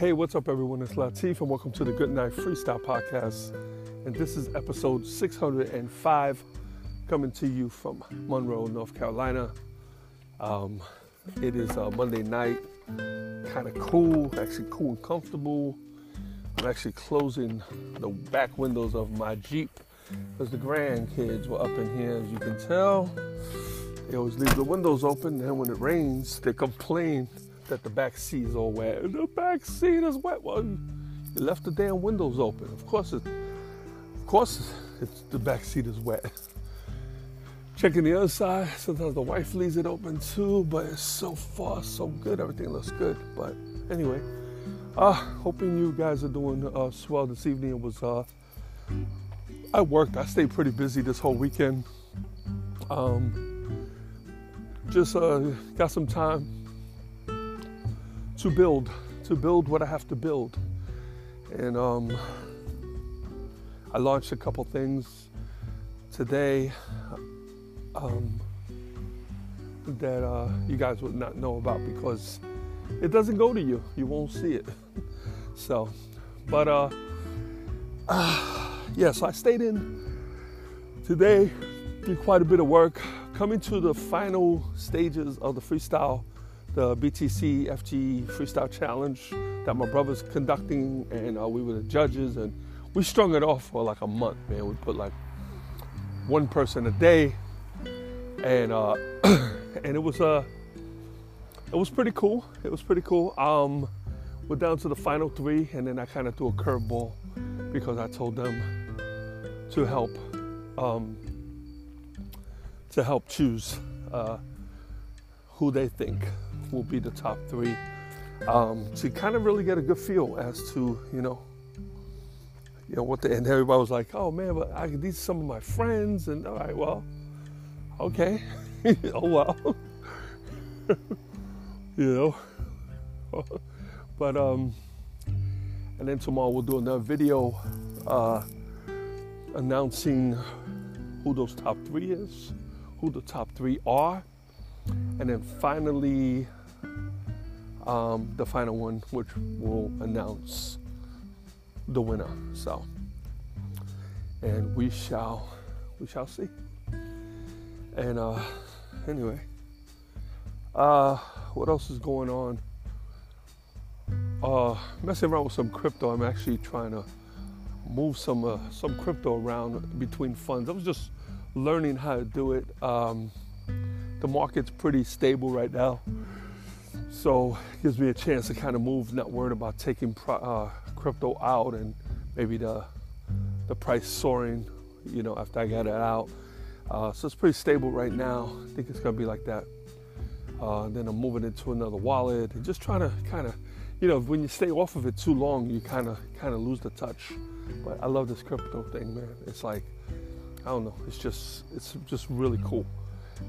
Hey, what's up, everyone? It's Latif, and welcome to the Good Night Freestyle Podcast. And this is episode 605, coming to you from Monroe, North Carolina. Um, it is Monday night, kind of cool, actually cool and comfortable. I'm actually closing the back windows of my Jeep because the grandkids were up in here, as you can tell. They always leave the windows open, and when it rains, they complain that the back seat is all wet. The back seat is wet. Well, you left the damn windows open. Of course, it, of course, it's the back seat is wet. Checking the other side. Sometimes the wife leaves it open too, but it's so far so good. Everything looks good. But anyway, uh, hoping you guys are doing uh, swell this evening. It was uh, I worked. I stayed pretty busy this whole weekend. Um, just uh, got some time to build, to build what I have to build. And um, I launched a couple things today um, that uh, you guys would not know about because it doesn't go to you. You won't see it. so, but uh, uh, yeah, so I stayed in today, did quite a bit of work. Coming to the final stages of the freestyle the BTC FG Freestyle Challenge that my brother's conducting, and uh, we were the judges, and we strung it off for like a month, man. We put like one person a day, and uh, and it was uh, it was pretty cool. It was pretty cool. Um, we're down to the final three, and then I kind of threw a curveball because I told them to help um, to help choose uh, who they think will be the top three um, to kind of really get a good feel as to you know you know what the and everybody was like oh man but I, these are some of my friends and all right well okay oh well you know but um and then tomorrow we'll do another video uh, announcing who those top three is who the top three are and then finally um, the final one, which will announce the winner. So, and we shall, we shall see. And uh, anyway, uh, what else is going on? Uh, messing around with some crypto. I'm actually trying to move some uh, some crypto around between funds. I was just learning how to do it. Um, the market's pretty stable right now. So it gives me a chance to kind of move, not worried about taking uh, crypto out and maybe the the price soaring, you know, after I get it out. Uh, so it's pretty stable right now. I think it's gonna be like that. Uh, then I'm moving into another wallet and just trying to kind of, you know, when you stay off of it too long, you kind of kind of lose the touch. But I love this crypto thing, man. It's like, I don't know, it's just it's just really cool,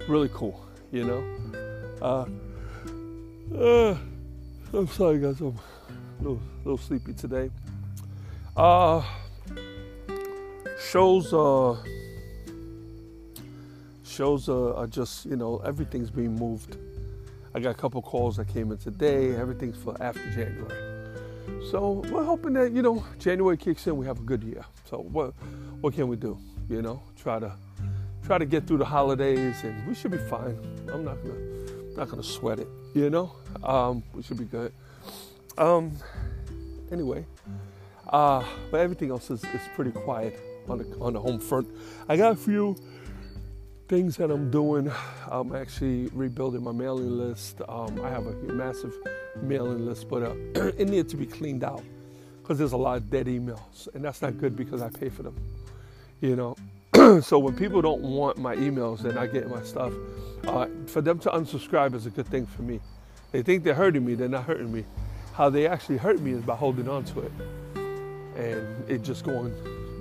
really cool, you know. Uh, uh, I'm sorry, guys. I'm a little, little sleepy today. Uh, shows, uh, shows uh, are just, you know, everything's being moved. I got a couple calls that came in today. Everything's for after January. So we're hoping that, you know, January kicks in, we have a good year. So what, what can we do? You know, try to, try to get through the holidays and we should be fine. I'm not gonna, not gonna sweat it. You know, um, we should be good. Um, anyway, uh, but everything else is, is pretty quiet on the on the home front. I got a few things that I'm doing. I'm actually rebuilding my mailing list. Um, I have a massive mailing list, but uh, it needs to be cleaned out because there's a lot of dead emails, and that's not good because I pay for them. You know, so when people don't want my emails, then I get my stuff. Uh, for them to unsubscribe is a good thing for me. They think they're hurting me, they're not hurting me. How they actually hurt me is by holding on to it and it just going,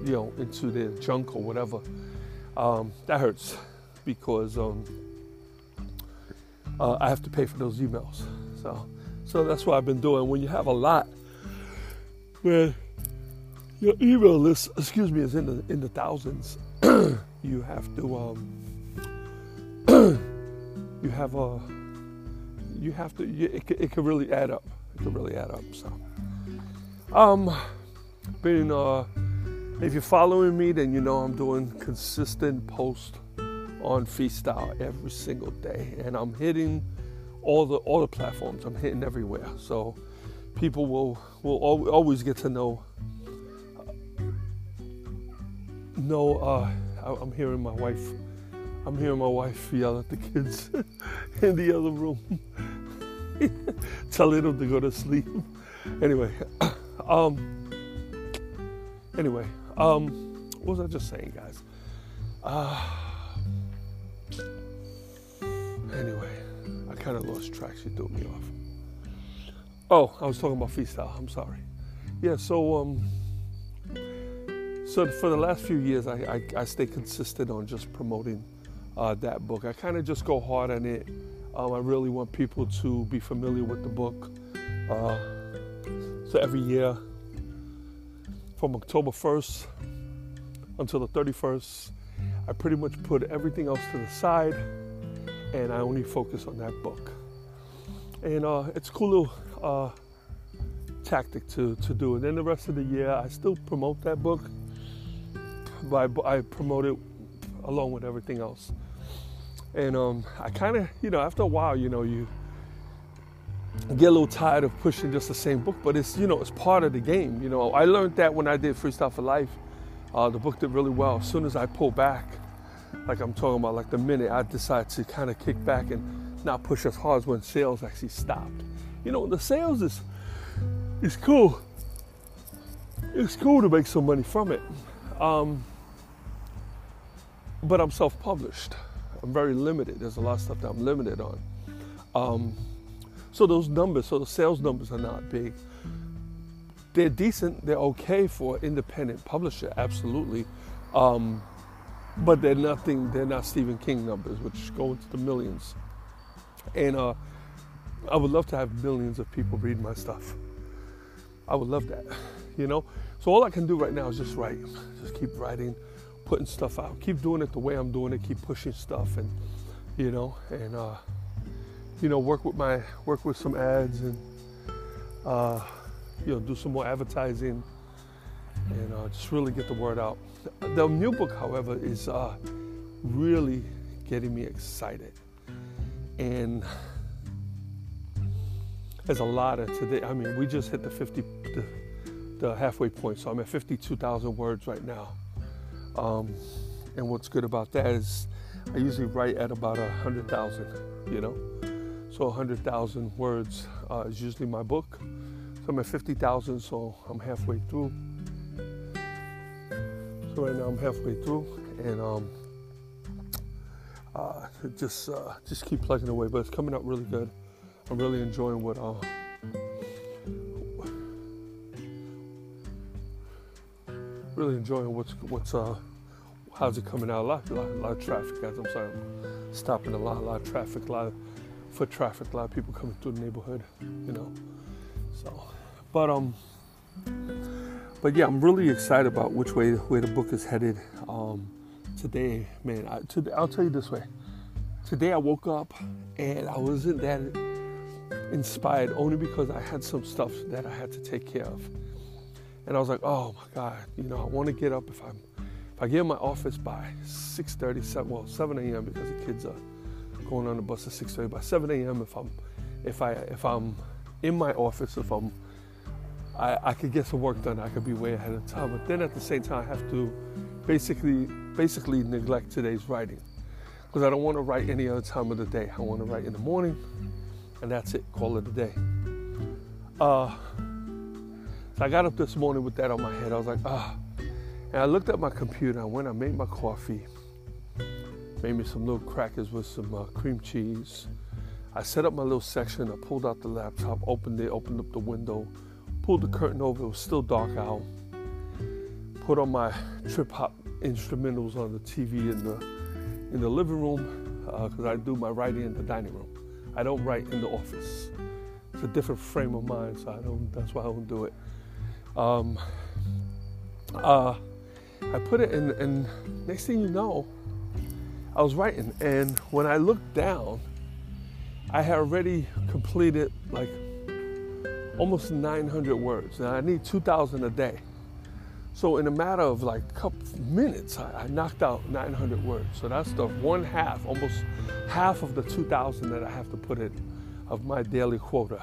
you know, into their junk or whatever. Um, that hurts because um, uh, I have to pay for those emails. So, so that's what I've been doing. When you have a lot, man, your email list, excuse me, is in the in the thousands. you have to, um, you have a, you have to. You, it, it could really add up. It could really add up. So, um, been uh, if you're following me, then you know I'm doing consistent post on freestyle every single day, and I'm hitting all the all the platforms. I'm hitting everywhere, so people will will always get to know. Know uh, I'm hearing my wife. I'm hearing my wife yell at the kids in the other room, telling them to go to sleep. Anyway, um, anyway, um, what was I just saying, guys? Uh, anyway, I kind of lost track. She threw me off. Oh, I was talking about freestyle. I'm sorry. Yeah, so um, so for the last few years, I I, I stay consistent on just promoting uh, that book. I kind of just go hard on it. Um, I really want people to be familiar with the book. Uh, so every year, from October 1st until the 31st, I pretty much put everything else to the side and I only focus on that book. And uh, it's a cool little uh, tactic to, to do. And then the rest of the year, I still promote that book, but I, I promote it along with everything else. And um, I kind of, you know, after a while, you know, you get a little tired of pushing just the same book, but it's you know it's part of the game. You know, I learned that when I did Freestyle for Life. Uh, the book did really well. As soon as I pull back, like I'm talking about, like the minute I decide to kind of kick back and not push as hard as when sales actually stopped. You know, the sales is is cool. It's cool to make some money from it, um, but I'm self-published. I'm very limited. There's a lot of stuff that I'm limited on. Um, so those numbers, so the sales numbers are not big. They're decent. They're okay for independent publisher, absolutely. Um, but they're nothing. They're not Stephen King numbers, which go into the millions. And uh, I would love to have millions of people read my stuff. I would love that, you know. So all I can do right now is just write, just keep writing, putting stuff out, keep doing it the way I'm doing it, keep pushing stuff, and you know, and uh, you know, work with my work with some ads and uh, you know, do some more advertising and uh, just really get the word out. The new book, however, is uh, really getting me excited, and there's a lot of today. I mean, we just hit the 50, the, the halfway point, so I'm at 52,000 words right now. Um, and what's good about that is I usually write at about a hundred thousand, you know. So 100,000 words uh, is usually my book. So I'm at 50,000, so I'm halfway through. So right now I'm halfway through, and um, uh, just uh, just keep plugging away. But it's coming out really good. I'm really enjoying what uh, really enjoying what's what's uh how's it coming out. A lot, lot, lot of traffic, guys. I'm sorry, I'm stopping a lot, a lot of traffic, a lot of foot traffic, a lot of people coming through the neighborhood, you know. So, but um, but yeah, I'm really excited about which way where the book is headed. Um, today, man, I, today, I'll tell you this way. Today I woke up and I wasn't that inspired only because I had some stuff that I had to take care of. And I was like, oh my God, you know, I want to get up if I'm I get in my office by 6:30, 7, well 7 a.m. because the kids are going on the bus at 6:30. By 7 a.m., if I'm if I if I'm in my office, if I'm I, I could get some work done. I could be way ahead of time. But then at the same time, I have to basically basically neglect today's writing because I don't want to write any other time of the day. I want to write in the morning, and that's it. Call it a day. Uh, so I got up this morning with that on my head. I was like, ah. And I looked at my computer. I went. I made my coffee. Made me some little crackers with some uh, cream cheese. I set up my little section. I pulled out the laptop, opened it, opened up the window, pulled the curtain over. It was still dark out. Put on my trip hop instrumentals on the TV in the in the living room because uh, I do my writing in the dining room. I don't write in the office. It's a different frame of mind, so I don't. That's why I don't do it. Um, uh, I put it in, and next thing you know, I was writing, and when I looked down, I had already completed like almost 900 words. Now I need 2,000 a day. So in a matter of like a couple minutes, I, I, knocked out 900 words. So that's the one half, almost half of the 2,000 that I have to put in of my daily quota.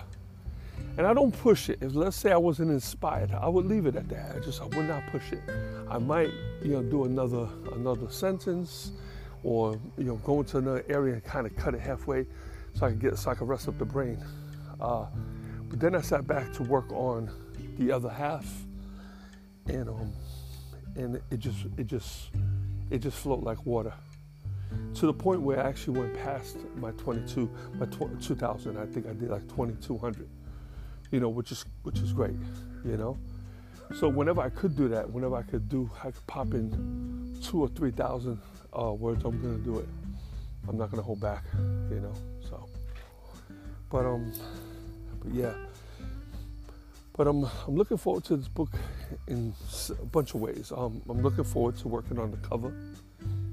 And I don't push it. If let's say I wasn't inspired, I would leave it at that. I just I would not push it. I might, you know, do another another sentence, or you know, go into another area and kind of cut it halfway, so I can get so I can rest up the brain. Uh, but then I sat back to work on the other half, and um, and it just it just it just flowed like water to the point where I actually went past my 22, my 2000. I think I did like 2200 you know, which is which is great, you know. So whenever I could do that, whenever I could do, I could pop in two or three thousand uh, words. I'm gonna do it. I'm not gonna hold back, you know. So, but um, but yeah. But I'm I'm looking forward to this book in a bunch of ways. Um, I'm looking forward to working on the cover.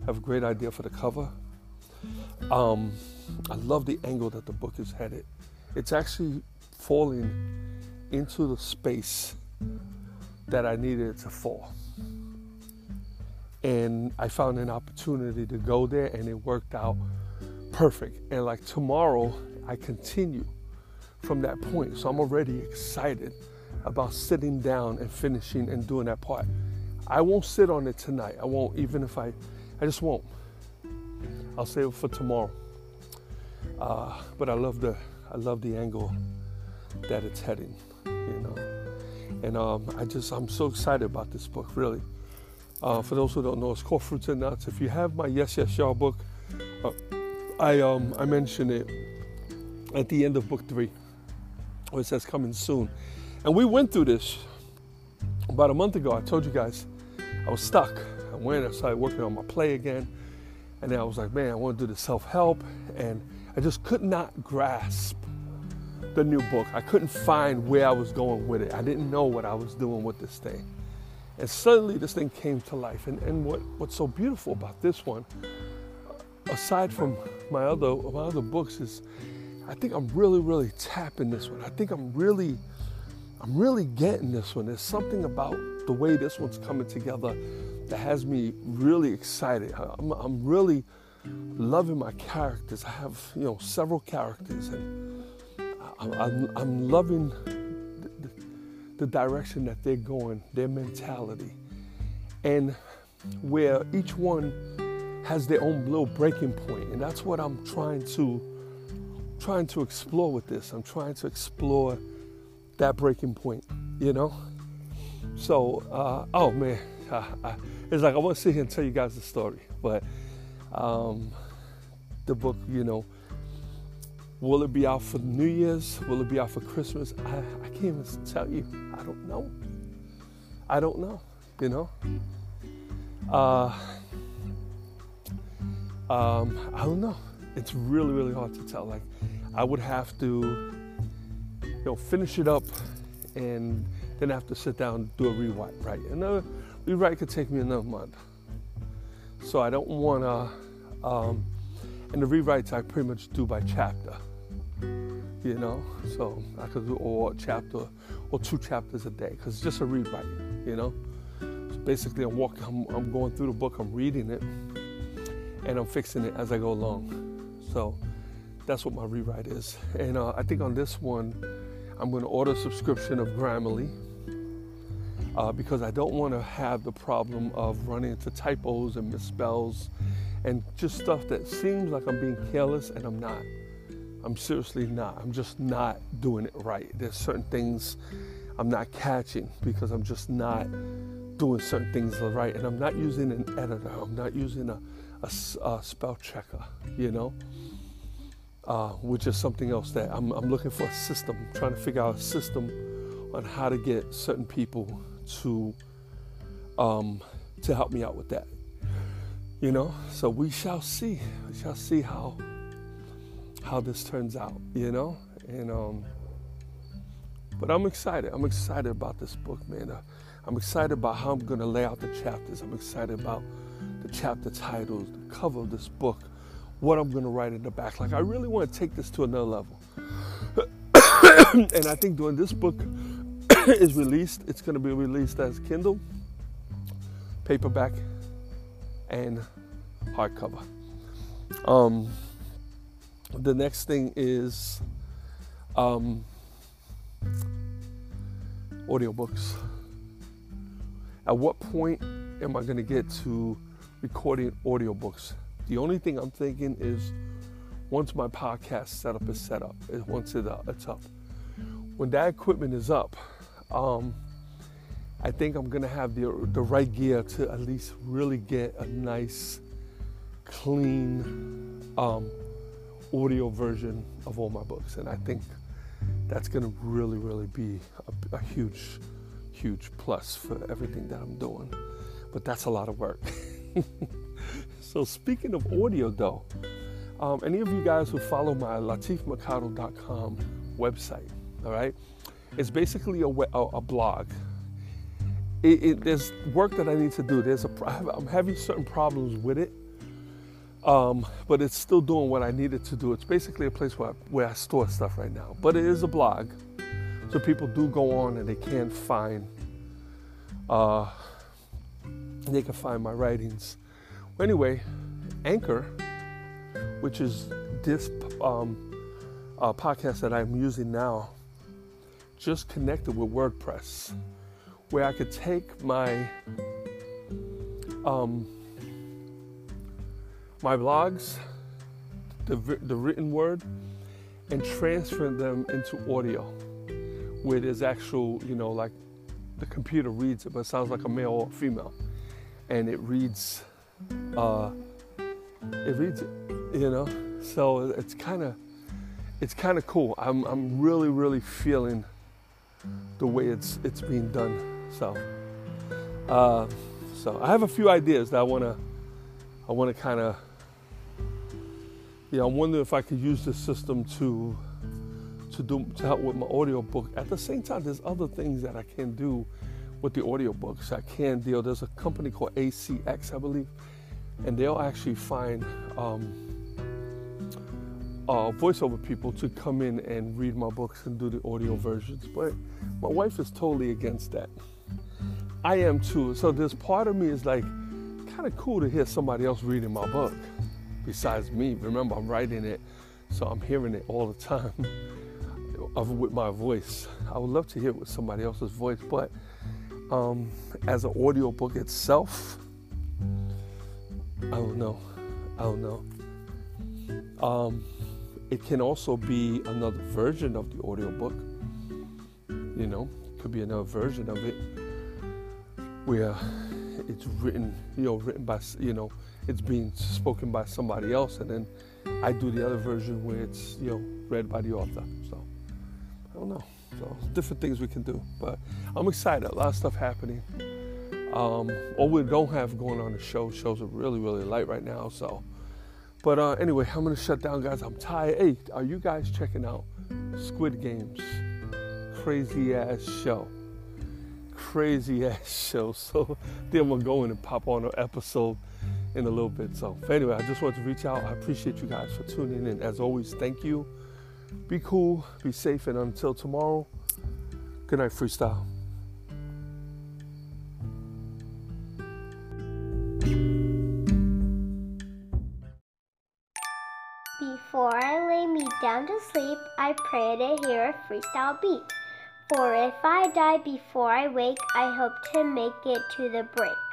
I have a great idea for the cover. Um, I love the angle that the book is headed. It's actually falling into the space that I needed to fall. And I found an opportunity to go there and it worked out perfect. And like tomorrow, I continue from that point. So I'm already excited about sitting down and finishing and doing that part. I won't sit on it tonight. I won't, even if I, I just won't. I'll save it for tomorrow. Uh, but I love the, I love the angle that it's heading, you know. And um, I just, I'm so excited about this book, really. Uh, for those who don't know, it's called Fruits and Nuts. If you have my Yes, Yes, Y'all book, uh, I, um, I mentioned it at the end of book three, where it says coming soon. And we went through this about a month ago. I told you guys I was stuck. I went, I started working on my play again. And then I was like, man, I want to do the self help. And I just could not grasp the new book. I couldn't find where I was going with it. I didn't know what I was doing with this thing. And suddenly this thing came to life. And, and what, what's so beautiful about this one, aside from my other my other books, is I think I'm really, really tapping this one. I think I'm really I'm really getting this one. There's something about the way this one's coming together that has me really excited. I'm, I'm really loving my characters. I have, you know, several characters and I'm, I'm loving the, the direction that they're going, their mentality, and where each one has their own little breaking point, and that's what I'm trying to trying to explore with this. I'm trying to explore that breaking point, you know. So, uh, oh man, I, I, it's like I want to sit here and tell you guys the story, but um, the book, you know, Will it be out for New Year's? Will it be out for Christmas? I, I can't even tell you. I don't know. I don't know, you know? Uh, um, I don't know. It's really, really hard to tell. Like, I would have to, you know, finish it up and then have to sit down and do a rewrite, right? Another rewrite could take me another month. So I don't want to, um, and the rewrites I pretty much do by chapter you know. So I could do a chapter or two chapters a day because it's just a rewrite, you know. So basically, I'm walking, I'm, I'm going through the book, I'm reading it, and I'm fixing it as I go along. So that's what my rewrite is. And uh, I think on this one, I'm going to order a subscription of Grammarly. Uh, because I don't want to have the problem of running into typos and misspells and just stuff that seems like I'm being careless and I'm not. I'm seriously not. I'm just not doing it right. There's certain things I'm not catching because I'm just not doing certain things right, and I'm not using an editor. I'm not using a, a, a spell checker. You know, uh, which is something else that I'm, I'm looking for a system. I'm trying to figure out a system on how to get certain people to um, to help me out with that. You know, so we shall see. We shall see how how this turns out. You know, and um, but I'm excited. I'm excited about this book, man. Uh, I'm excited about how I'm going to lay out the chapters. I'm excited about the chapter titles, the cover of this book, what I'm going to write in the back. Like, I really want to take this to another level. and I think when this book is released, it's going to be released as Kindle, paperback, and hardcover. Um, the next thing is um, audiobooks. At what point am I going to get to recording audiobooks? The only thing I'm thinking is once my podcast setup is set up, once uh, it's up. When that equipment is up, um, I think I'm gonna have the the right gear to at least really get a nice, clean um, audio version of all my books, and I think that's gonna really, really be a, a huge, huge plus for everything that I'm doing. But that's a lot of work. so speaking of audio, though, um, any of you guys who follow my latifmercado.com website, all right, it's basically a, a, a blog. It, it, there's work that I need to do. There's a I'm having certain problems with it, um, but it's still doing what I needed to do. It's basically a place where I, where I store stuff right now. But it is a blog, so people do go on and they can find uh, they can find my writings. Well, anyway, Anchor, which is this um, uh, podcast that I'm using now, just connected with WordPress, where I could take my um, my blogs, the, the written word, and transfer them into audio, where there's actual, you know, like the computer reads it, but it sounds like a male or female, and it reads, uh, it reads it, you know. So it's kind of, it's kind of cool. I'm, I'm really, really feeling the way it's it's being done. So, uh, so I have a few ideas that I wanna I wanna kind of yeah I wonder if I could use this system to to do to help with my audio book. At the same time, there's other things that I can do with the audio books. I can deal. There's a company called ACX, I believe, and they'll actually find. Um, uh, voiceover people to come in and read my books and do the audio versions. But my wife is totally against that. I am too. So this part of me is like kind of cool to hear somebody else reading my book besides me. Remember, I'm writing it, so I'm hearing it all the time with my voice. I would love to hear it with somebody else's voice, but um, as an audio book itself, I don't know. I don't know. Um, it can also be another version of the audiobook. You know, could be another version of it where it's written, you know, written by, you know, it's being spoken by somebody else, and then I do the other version where it's, you know, read by the author. So I don't know. So different things we can do, but I'm excited. A lot of stuff happening. Um, all we don't have going on the show. Shows are really, really light right now, so but uh, anyway, I'm gonna shut down, guys. I'm tired. Hey, are you guys checking out Squid Games? Crazy ass show. Crazy ass show. So then we'll go in and pop on an episode in a little bit. So anyway, I just wanted to reach out. I appreciate you guys for tuning in. As always, thank you. Be cool, be safe, and until tomorrow, good night, freestyle. Before I lay me down to sleep, I pray to hear a freestyle beat. For if I die before I wake, I hope to make it to the break.